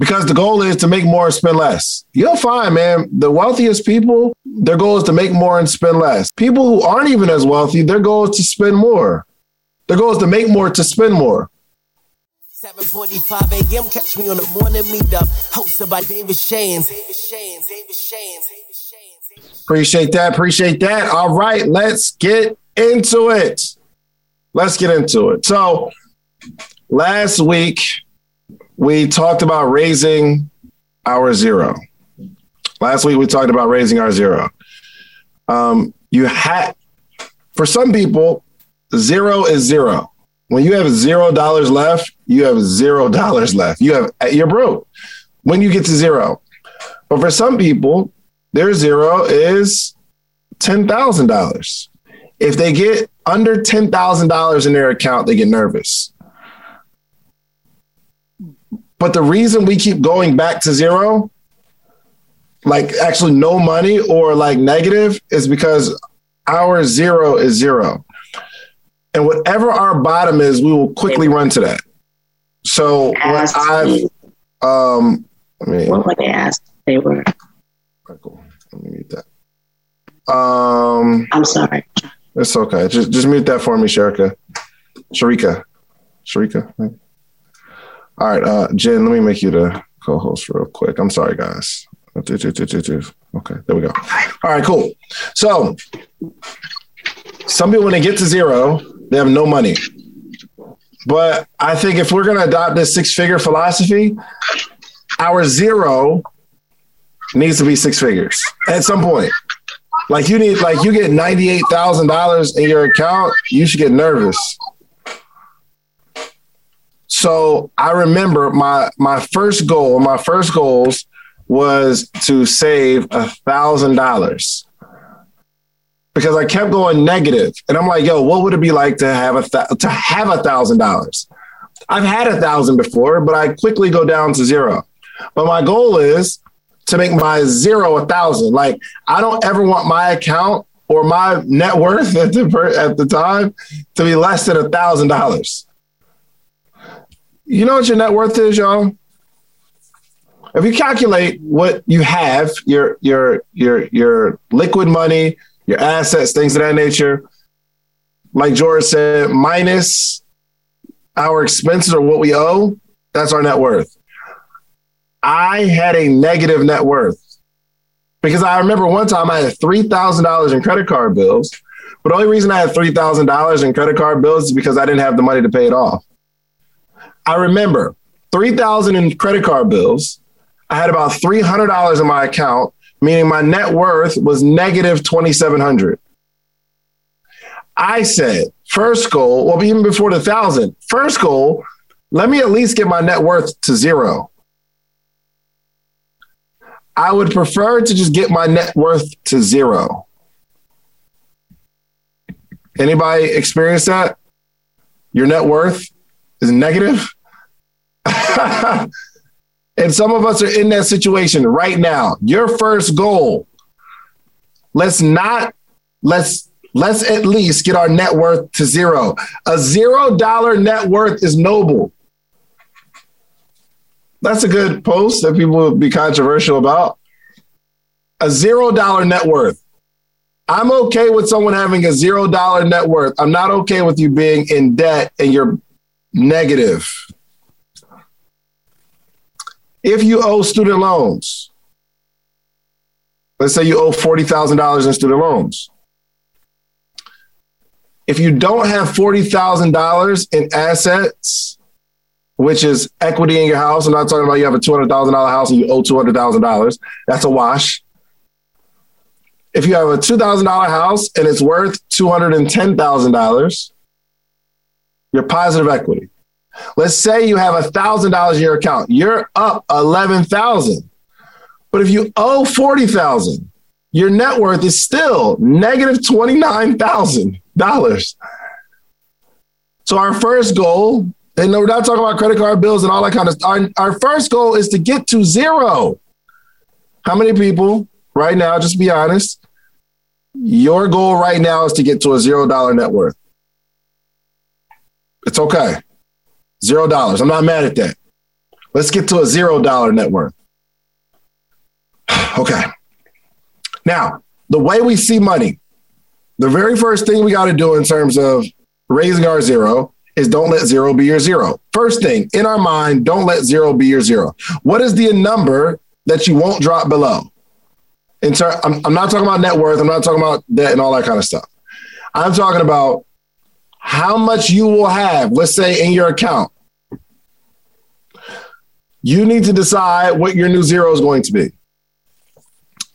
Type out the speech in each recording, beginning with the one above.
Because the goal is to make more and spend less. You'll find, man, the wealthiest people, their goal is to make more and spend less. People who aren't even as wealthy, their goal is to spend more. Their goal is to make more to spend more. 7:45 a.m. Catch me on the morning meetup, hosted by David Shands. David Shands. David Shands. David Shands. Appreciate that. Appreciate that. All right, let's get into it. Let's get into it. So, last week we talked about raising our zero. Last week we talked about raising our zero. Um, you had, for some people, zero is zero. When you have zero dollars left, you have zero dollars left. You have you're broke when you get to zero. But for some people, their zero is ten thousand dollars. If they get under ten thousand dollars in their account, they get nervous. But the reason we keep going back to zero, like actually no money or like negative, is because our zero is zero. And whatever our bottom is, we will quickly run to that. So what I've um I mean What were they asked? They were. cool. Let me mute that. Um I'm sorry. it's okay. Just just mute that for me, Sharika. Sharika. Sharika. All right, uh Jen, let me make you the co-host real quick. I'm sorry, guys. Okay, there we go. All right, cool. So some people when they get to zero, they have no money. But I think if we're gonna adopt this six-figure philosophy, our zero needs to be six figures at some point. Like you need, like you get ninety-eight thousand dollars in your account, you should get nervous. So I remember my my first goal, my first goals was to save a thousand dollars because I kept going negative, and I'm like, yo, what would it be like to have a th- to have a thousand dollars? I've had a thousand before, but I quickly go down to zero. But my goal is to make my zero a thousand. Like I don't ever want my account or my net worth at the at the time to be less than a thousand dollars. You know what your net worth is, y'all? If you calculate what you have, your your your your liquid money, your assets, things of that nature, like George said, minus our expenses or what we owe, that's our net worth. I had a negative net worth because I remember one time I had three thousand dollars in credit card bills, but the only reason I had three thousand dollars in credit card bills is because I didn't have the money to pay it off. I remember three thousand in credit card bills. I had about three hundred dollars in my account, meaning my net worth was negative twenty seven hundred. I said, first goal, well, even before the thousand, first goal, let me at least get my net worth to zero. I would prefer to just get my net worth to zero. Anybody experience that? Your net worth is negative? And some of us are in that situation right now. Your first goal. Let's not let's let's at least get our net worth to zero. A zero dollar net worth is noble. That's a good post that people would be controversial about. A zero dollar net worth. I'm okay with someone having a zero dollar net worth. I'm not okay with you being in debt and you're negative. If you owe student loans, let's say you owe $40,000 in student loans. If you don't have $40,000 in assets, which is equity in your house, I'm not talking about you have a $200,000 house and you owe $200,000, that's a wash. If you have a $2,000 house and it's worth $210,000, you're positive equity. Let's say you have $1,000 in your account. You're up 11,000. But if you owe 40,000, your net worth is still negative $29,000. So our first goal, and we're not talking about credit card bills and all that kind of stuff. Our, our first goal is to get to zero. How many people right now, just be honest, your goal right now is to get to a zero dollar net worth. It's okay. Zero dollars. I'm not mad at that. Let's get to a zero dollar net worth. okay. Now, the way we see money, the very first thing we got to do in terms of raising our zero is don't let zero be your zero. First thing in our mind, don't let zero be your zero. What is the number that you won't drop below? In ter- I'm, I'm not talking about net worth. I'm not talking about debt and all that kind of stuff. I'm talking about how much you will have, let's say in your account. You need to decide what your new zero is going to be.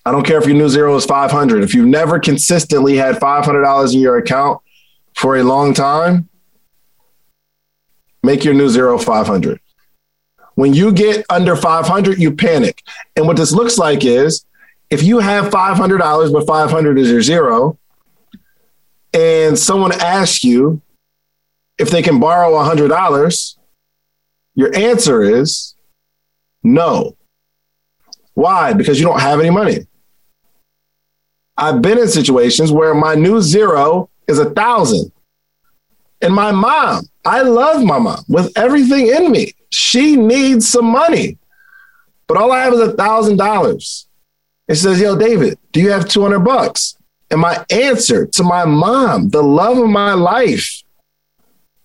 I don't care if your new zero is 500. If you've never consistently had $500 in your account for a long time, make your new zero 500. When you get under 500, you panic. And what this looks like is if you have $500, but 500 is your zero, and someone asks you if they can borrow $100, your answer is no. Why? Because you don't have any money. I've been in situations where my new zero is a thousand. And my mom, I love my mom with everything in me. She needs some money, but all I have is a thousand dollars. It says, Yo, David, do you have 200 bucks? And my answer to my mom, the love of my life,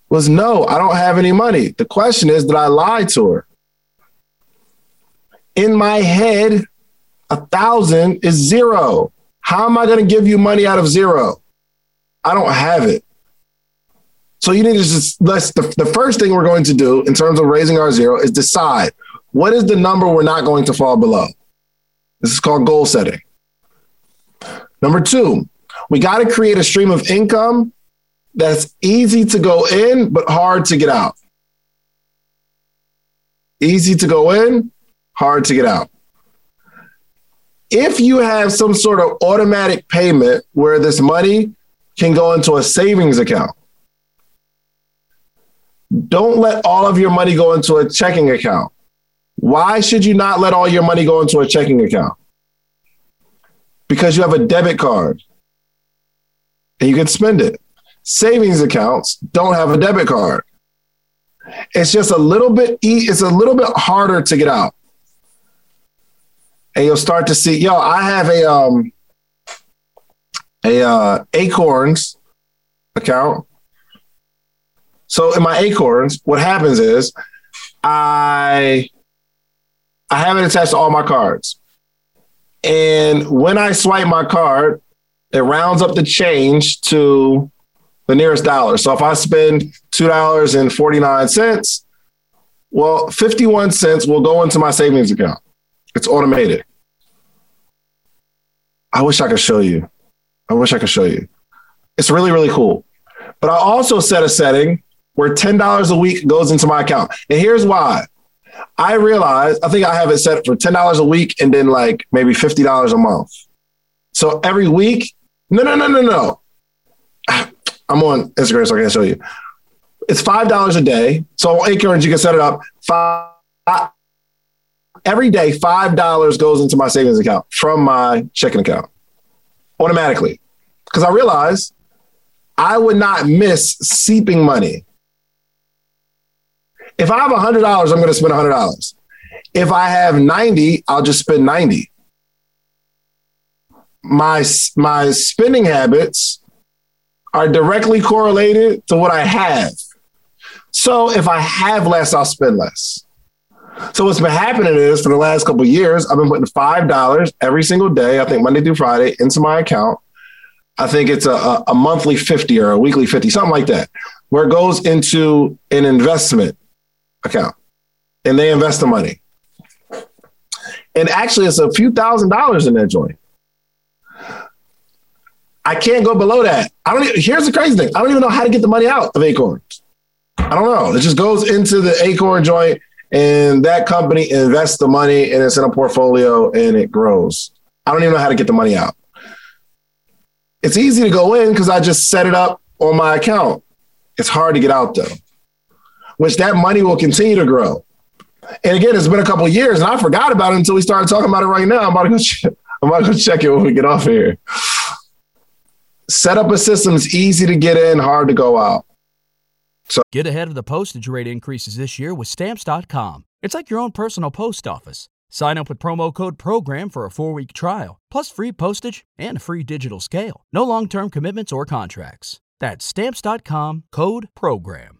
was no, I don't have any money. The question is, did I lie to her? In my head, a thousand is zero. How am I going to give you money out of zero? I don't have it. So you need to just let's the, the first thing we're going to do in terms of raising our zero is decide what is the number we're not going to fall below. This is called goal setting. Number two, we got to create a stream of income that's easy to go in, but hard to get out. Easy to go in, hard to get out. If you have some sort of automatic payment where this money can go into a savings account, don't let all of your money go into a checking account. Why should you not let all your money go into a checking account? Because you have a debit card and you can spend it. Savings accounts don't have a debit card. It's just a little bit it's a little bit harder to get out. And you'll start to see, yo, I have a um a uh, Acorns account. So in my Acorns, what happens is I I have it attached to all my cards. And when I swipe my card, it rounds up the change to the nearest dollar. So if I spend $2.49, well, 51 cents will go into my savings account. It's automated. I wish I could show you. I wish I could show you. It's really, really cool. But I also set a setting where $10 a week goes into my account. And here's why. I realized I think I have it set for $10 a week and then like maybe $50 a month. So every week, no, no, no, no, no. I'm on Instagram, so I can show you. It's five dollars a day. So on Acorns, you can set it up five every day, $5 goes into my savings account from my checking account automatically. Because I realize I would not miss seeping money. If I have $100, I'm going to spend $100. If I have 90, I'll just spend 90. My, my spending habits are directly correlated to what I have. So if I have less, I'll spend less. So what's been happening is for the last couple years, I've been putting five dollars every single day. I think Monday through Friday into my account. I think it's a, a monthly fifty or a weekly fifty, something like that, where it goes into an investment account, and they invest the money. And actually, it's a few thousand dollars in that joint. I can't go below that. I don't. Even, here's the crazy thing: I don't even know how to get the money out of Acorns. I don't know. It just goes into the Acorn joint and that company invests the money and it's in a portfolio and it grows. I don't even know how to get the money out. It's easy to go in because I just set it up on my account. It's hard to get out though, which that money will continue to grow. And again, it's been a couple years and I forgot about it until we started talking about it right now. I'm about to go check, I'm about to go check it when we get off here. Set up a system is easy to get in, hard to go out. So get ahead of the postage rate increases this year with stamps.com. It's like your own personal post office. Sign up with promo code PROGRAM for a four week trial, plus free postage and a free digital scale. No long term commitments or contracts. That's stamps.com code PROGRAM.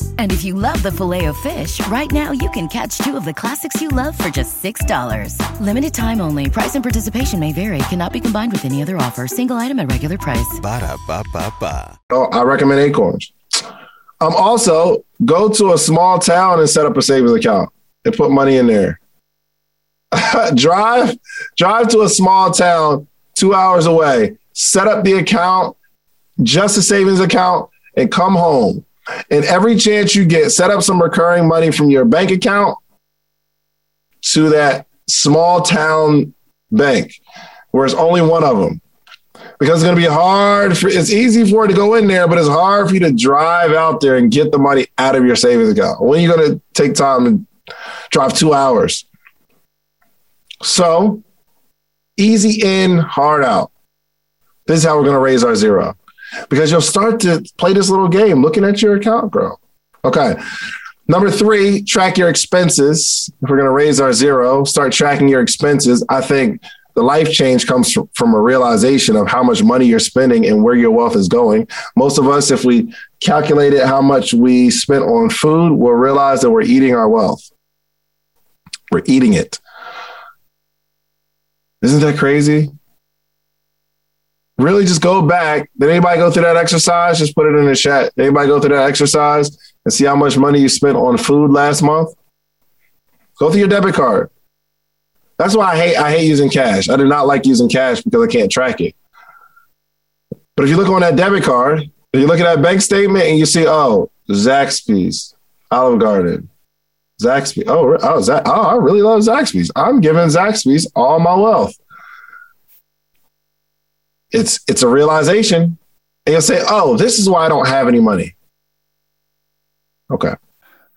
And if you love the filet of fish, right now you can catch two of the classics you love for just $6. Limited time only. Price and participation may vary. Cannot be combined with any other offer. Single item at regular price. Ba da ba ba ba. Oh, I recommend Acorns. Um, also, go to a small town and set up a savings account and put money in there. drive, drive to a small town two hours away, set up the account, just a savings account, and come home. And every chance you get, set up some recurring money from your bank account to that small town bank where it's only one of them. Because it's going to be hard. For, it's easy for it to go in there, but it's hard for you to drive out there and get the money out of your savings account. When are you going to take time to drive two hours? So easy in, hard out. This is how we're going to raise our zero because you'll start to play this little game looking at your account grow. Okay. Number three, track your expenses. If we're going to raise our zero, start tracking your expenses. I think the life change comes from a realization of how much money you're spending and where your wealth is going. Most of us, if we calculated how much we spent on food, we'll realize that we're eating our wealth. We're eating it. Isn't that crazy? Really, just go back. Did anybody go through that exercise? Just put it in the chat. Did anybody go through that exercise and see how much money you spent on food last month? Go through your debit card. That's why I hate I hate using cash. I do not like using cash because I can't track it. But if you look on that debit card, if you look at that bank statement and you see, oh, Zaxby's, Olive Garden, Zaxby. Oh, oh, oh, I really love Zaxby's. I'm giving Zaxby's all my wealth. It's it's a realization. And you'll say, oh, this is why I don't have any money. Okay.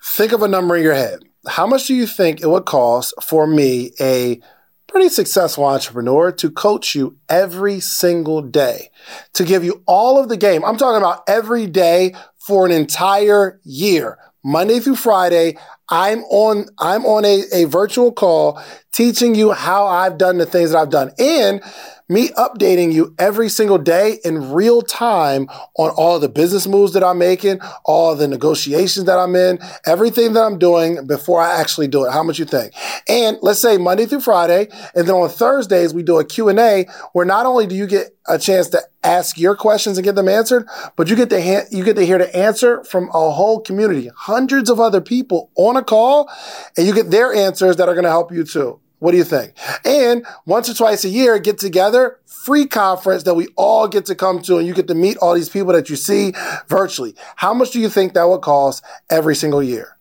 Think of a number in your head. How much do you think it would cost for me, a pretty successful entrepreneur, to coach you every single day, to give you all of the game? I'm talking about every day for an entire year, Monday through Friday. I'm on I'm on a, a virtual call teaching you how I've done the things that I've done. And me updating you every single day in real time on all the business moves that I'm making, all the negotiations that I'm in, everything that I'm doing before I actually do it. How much you think? And let's say Monday through Friday, and then on Thursdays we do a Q&A where not only do you get a chance to ask your questions and get them answered, but you get to ha- you get to hear the answer from a whole community, hundreds of other people on a call, and you get their answers that are going to help you too. What do you think? And once or twice a year, get together, free conference that we all get to come to, and you get to meet all these people that you see virtually. How much do you think that would cost every single year?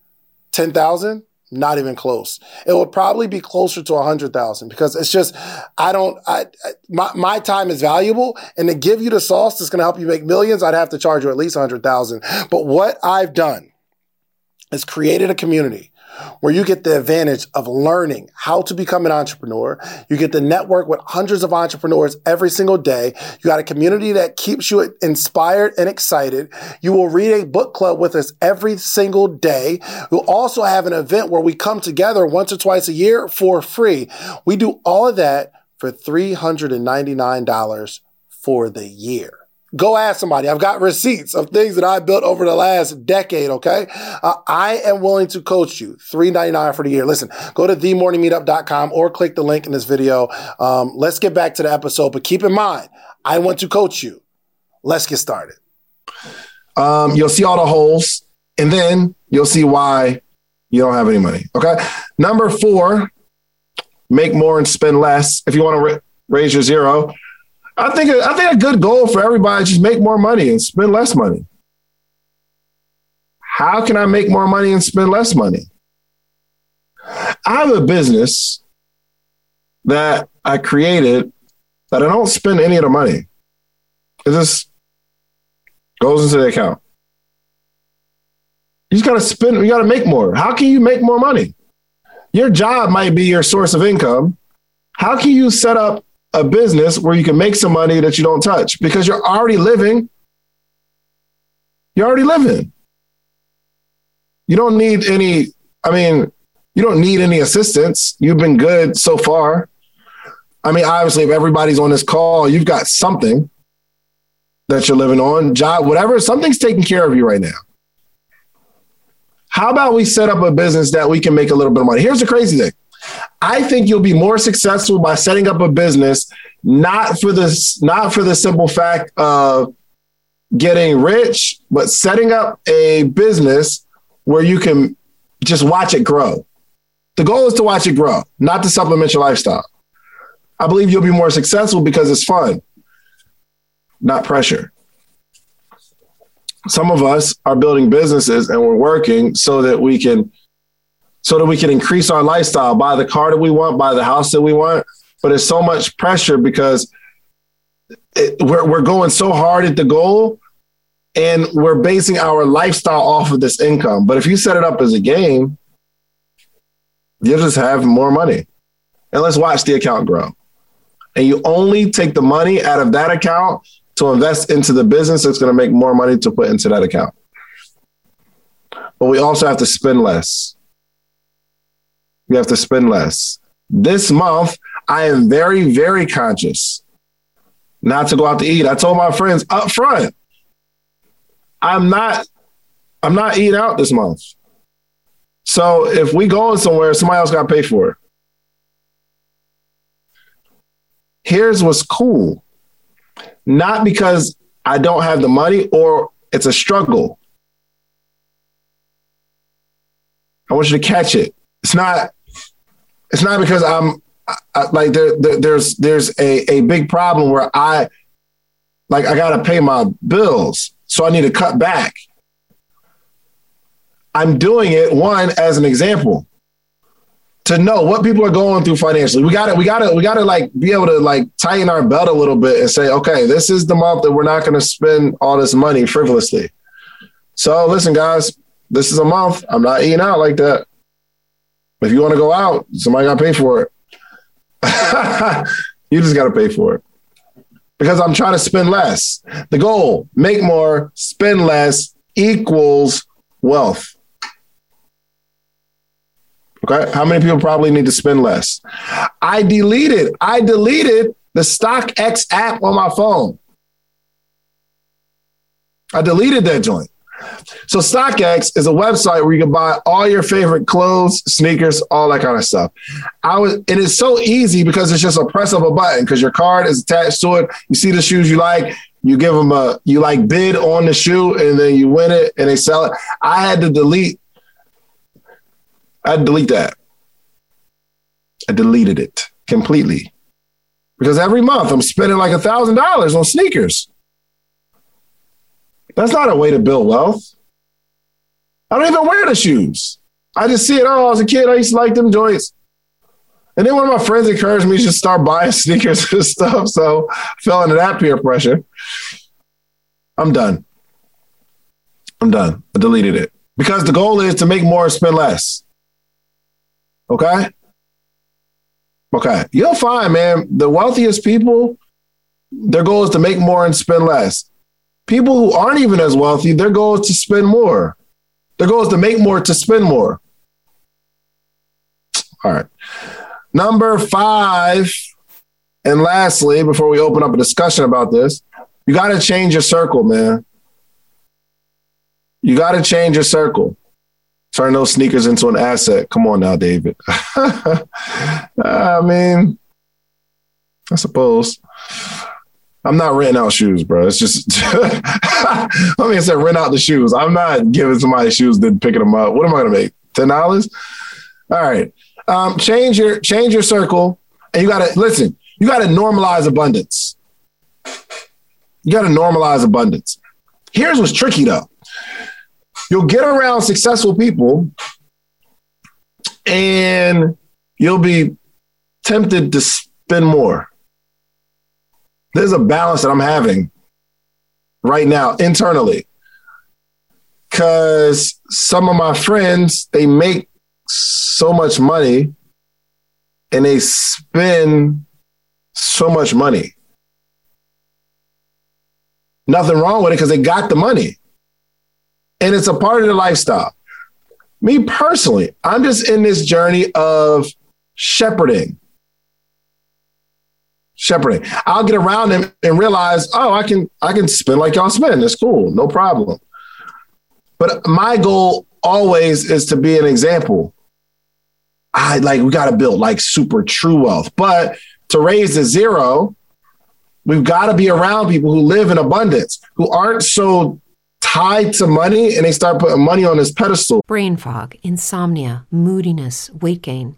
10,000? Not even close. It would probably be closer to 100,000 because it's just, I don't, I, my, my time is valuable. And to give you the sauce that's going to help you make millions, I'd have to charge you at least 100,000. But what I've done is created a community where you get the advantage of learning how to become an entrepreneur. You get to network with hundreds of entrepreneurs every single day. You got a community that keeps you inspired and excited. You will read a book club with us every single day. We'll also have an event where we come together once or twice a year for free. We do all of that for $399 for the year. Go ask somebody. I've got receipts of things that I built over the last decade. Okay. Uh, I am willing to coach you. Three ninety nine for the year. Listen, go to themorningmeetup.com or click the link in this video. Um, let's get back to the episode, but keep in mind, I want to coach you. Let's get started. Um, you'll see all the holes and then you'll see why you don't have any money. Okay. Number four, make more and spend less. If you want to raise your zero, I think I think a good goal for everybody is just make more money and spend less money. How can I make more money and spend less money? I have a business that I created that I don't spend any of the money. It just goes into the account. You just got to spend, you got to make more. How can you make more money? Your job might be your source of income. How can you set up a business where you can make some money that you don't touch because you're already living. You're already living. You don't need any, I mean, you don't need any assistance. You've been good so far. I mean, obviously, if everybody's on this call, you've got something that you're living on, job, whatever, something's taking care of you right now. How about we set up a business that we can make a little bit of money? Here's the crazy thing I think you'll be more successful by setting up a business not for this not for the simple fact of getting rich, but setting up a business where you can just watch it grow. The goal is to watch it grow, not to supplement your lifestyle. I believe you'll be more successful because it's fun, not pressure. Some of us are building businesses and we're working so that we can so that we can increase our lifestyle, buy the car that we want, buy the house that we want. But it's so much pressure because it, we're, we're going so hard at the goal and we're basing our lifestyle off of this income. But if you set it up as a game, you'll just have more money. And let's watch the account grow. And you only take the money out of that account to invest into the business that's going to make more money to put into that account. But we also have to spend less you have to spend less. This month, I am very, very conscious not to go out to eat. I told my friends up front, I'm not, I'm not eating out this month. So if we going somewhere, somebody else got to pay for it. Here's what's cool. Not because I don't have the money or it's a struggle. I want you to catch it. It's not it's not because I'm I, like there, there, there's there's a, a big problem where I like I gotta pay my bills, so I need to cut back. I'm doing it one as an example to know what people are going through financially. We got to we got to we got to like be able to like tighten our belt a little bit and say, okay, this is the month that we're not going to spend all this money frivolously. So listen, guys, this is a month. I'm not eating out like that. If you want to go out, somebody got to pay for it. you just got to pay for it because I'm trying to spend less. The goal make more, spend less equals wealth. Okay. How many people probably need to spend less? I deleted, I deleted the StockX app on my phone. I deleted that joint. So StockX is a website where you can buy all your favorite clothes, sneakers, all that kind of stuff. I was, it is so easy because it's just a press of a button because your card is attached to it. You see the shoes you like, you give them a, you like bid on the shoe and then you win it and they sell it. I had to delete, I had to delete that. I deleted it completely because every month I'm spending like a thousand dollars on sneakers. That's not a way to build wealth. I don't even wear the shoes. I just see it. Oh, as a kid, I used to like them joints. And then one of my friends encouraged me to start buying sneakers and stuff. So I fell into that peer pressure. I'm done. I'm done. I deleted it because the goal is to make more and spend less. Okay. Okay. You'll find, man, the wealthiest people, their goal is to make more and spend less. People who aren't even as wealthy, their goal is to spend more. Their goal is to make more to spend more. All right. Number five, and lastly, before we open up a discussion about this, you got to change your circle, man. You got to change your circle. Turn those sneakers into an asset. Come on now, David. I mean, I suppose. I'm not renting out shoes, bro. It's just, mean, I said rent out the shoes. I'm not giving somebody shoes, then picking them up. What am I going to make? $10? All right. Um, change your change your circle, and you got to listen. You got to normalize abundance. You got to normalize abundance. Here's what's tricky though. You'll get around successful people, and you'll be tempted to spend more. There's a balance that I'm having right now internally because some of my friends they make so much money and they spend so much money. Nothing wrong with it because they got the money. And it's a part of their lifestyle. Me personally, I'm just in this journey of shepherding. Shepherding. I'll get around them and realize, oh, I can I can spend like y'all spend. It's cool, no problem. But my goal always is to be an example. I like we got to build like super true wealth, but to raise the zero, we've got to be around people who live in abundance, who aren't so tied to money and they start putting money on this pedestal. Brain fog, insomnia, moodiness, weight gain.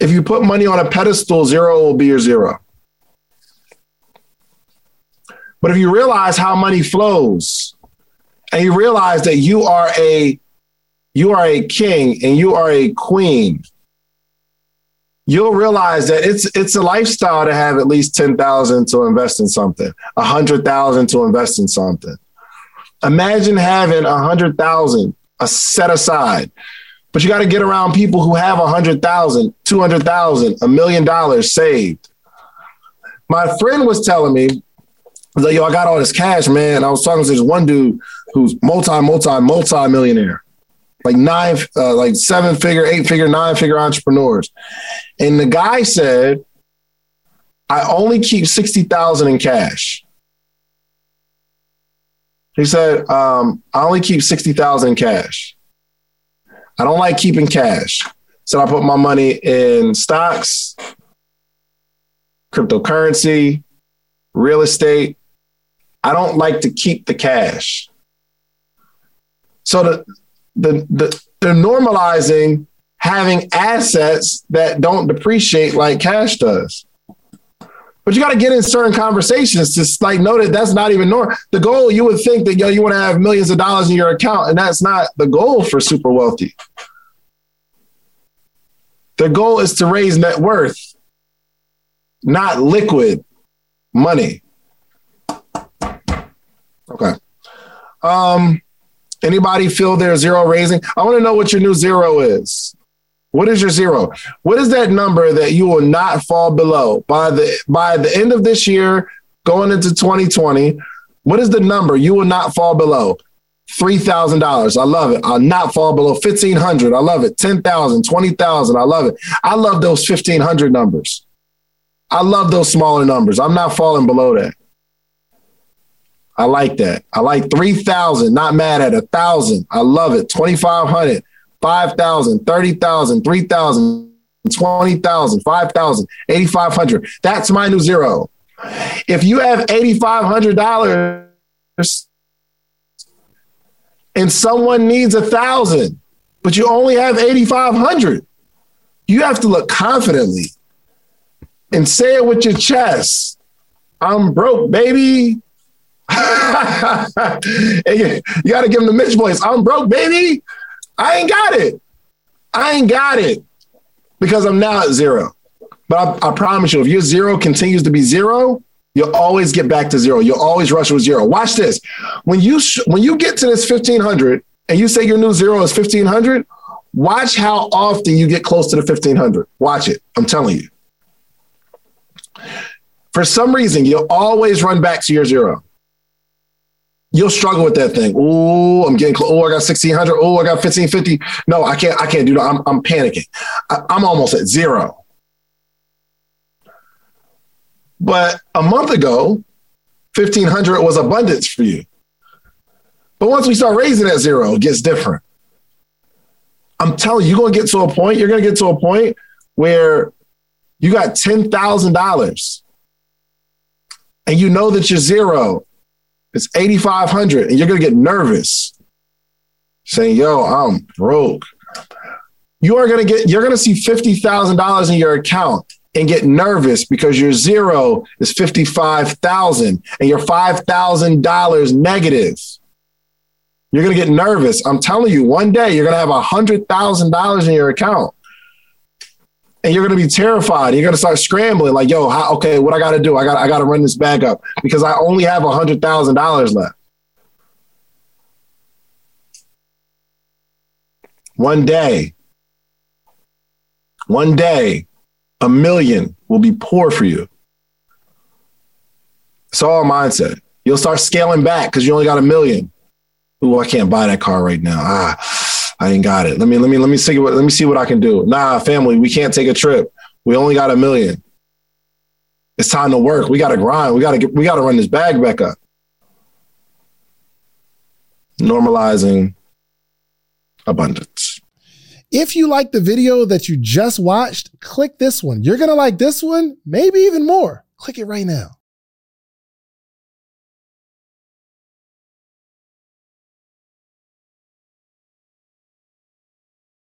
If you put money on a pedestal, zero will be your zero. But if you realize how money flows and you realize that you are a you are a king and you are a queen, you'll realize that it's it's a lifestyle to have at least 10,000 to invest in something, 100,000 to invest in something. Imagine having 100,000 a set aside but you got to get around people who have a hundred thousand, two hundred thousand, a million dollars saved. My friend was telling me, like, yo, I got all this cash, man. I was talking to this one dude who's multi, multi, multi millionaire, like nine, uh, like seven figure, eight figure, nine figure entrepreneurs. And the guy said, I only keep 60,000 in cash. He said, um, I only keep 60,000 in cash. I don't like keeping cash. So I put my money in stocks, cryptocurrency, real estate. I don't like to keep the cash. So the the, the they're normalizing having assets that don't depreciate like cash does. But you got to get in certain conversations to like know that that's not even normal. The goal you would think that yo you want to have millions of dollars in your account, and that's not the goal for super wealthy. The goal is to raise net worth, not liquid money. Okay. Um, anybody feel their zero raising? I want to know what your new zero is. What is your zero? What is that number that you will not fall below by the by the end of this year, going into 2020? What is the number you will not fall below? Three thousand dollars. I love it. I'll not fall below fifteen hundred. I love it. Ten thousand, twenty thousand. I love it. I love those fifteen hundred numbers. I love those smaller numbers. I'm not falling below that. I like that. I like 3,000, not mad at a thousand. I love it. 2,500, 5,000, 30,000, 3,000, 20,000, 5,000, 8,500. That's my new zero. If you have $8,500 and someone needs a thousand, but you only have 8,500, you have to look confidently and say it with your chest. I'm broke, baby. you, got to give him the Mitch voice. I'm broke, baby. I ain't got it. I ain't got it because I'm now at zero. But I, I promise you, if your zero continues to be zero, you'll always get back to zero. You'll always rush with zero. Watch this. When you sh- when you get to this 1500 and you say your new zero is 1500, watch how often you get close to the 1500. Watch it. I'm telling you. For some reason, you'll always run back to your zero you'll struggle with that thing. Oh, I'm getting close. Oh, I got 1600. Oh, I got 1550. No, I can't, I can't do that. I'm, I'm panicking. I, I'm almost at zero. But a month ago, 1500 was abundance for you. But once we start raising that zero, it gets different. I'm telling you, you're going to get to a point, you're going to get to a point where you got $10,000 and you know that you're zero it's 8,500 and you're going to get nervous saying, yo, I'm broke. You are going to get, you're going to see $50,000 in your account and get nervous because your zero is 55,000 and your $5,000 negative. You're going to get nervous. I'm telling you, one day you're going to have $100,000 in your account and you're going to be terrified. You're going to start scrambling, like, "Yo, how, okay, what I got to do? I got, I got to run this bag up because I only have a hundred thousand dollars left." One day, one day, a million will be poor for you. It's all mindset. You'll start scaling back because you only got a million. Ooh, I can't buy that car right now. Ah I ain't got it. Let me let me let me see what let me see what I can do. Nah, family, we can't take a trip. We only got a million. It's time to work. We got to grind. We got to. We got to run this bag back up. Normalizing abundance. If you like the video that you just watched, click this one. You're going to like this one, maybe even more. Click it right now.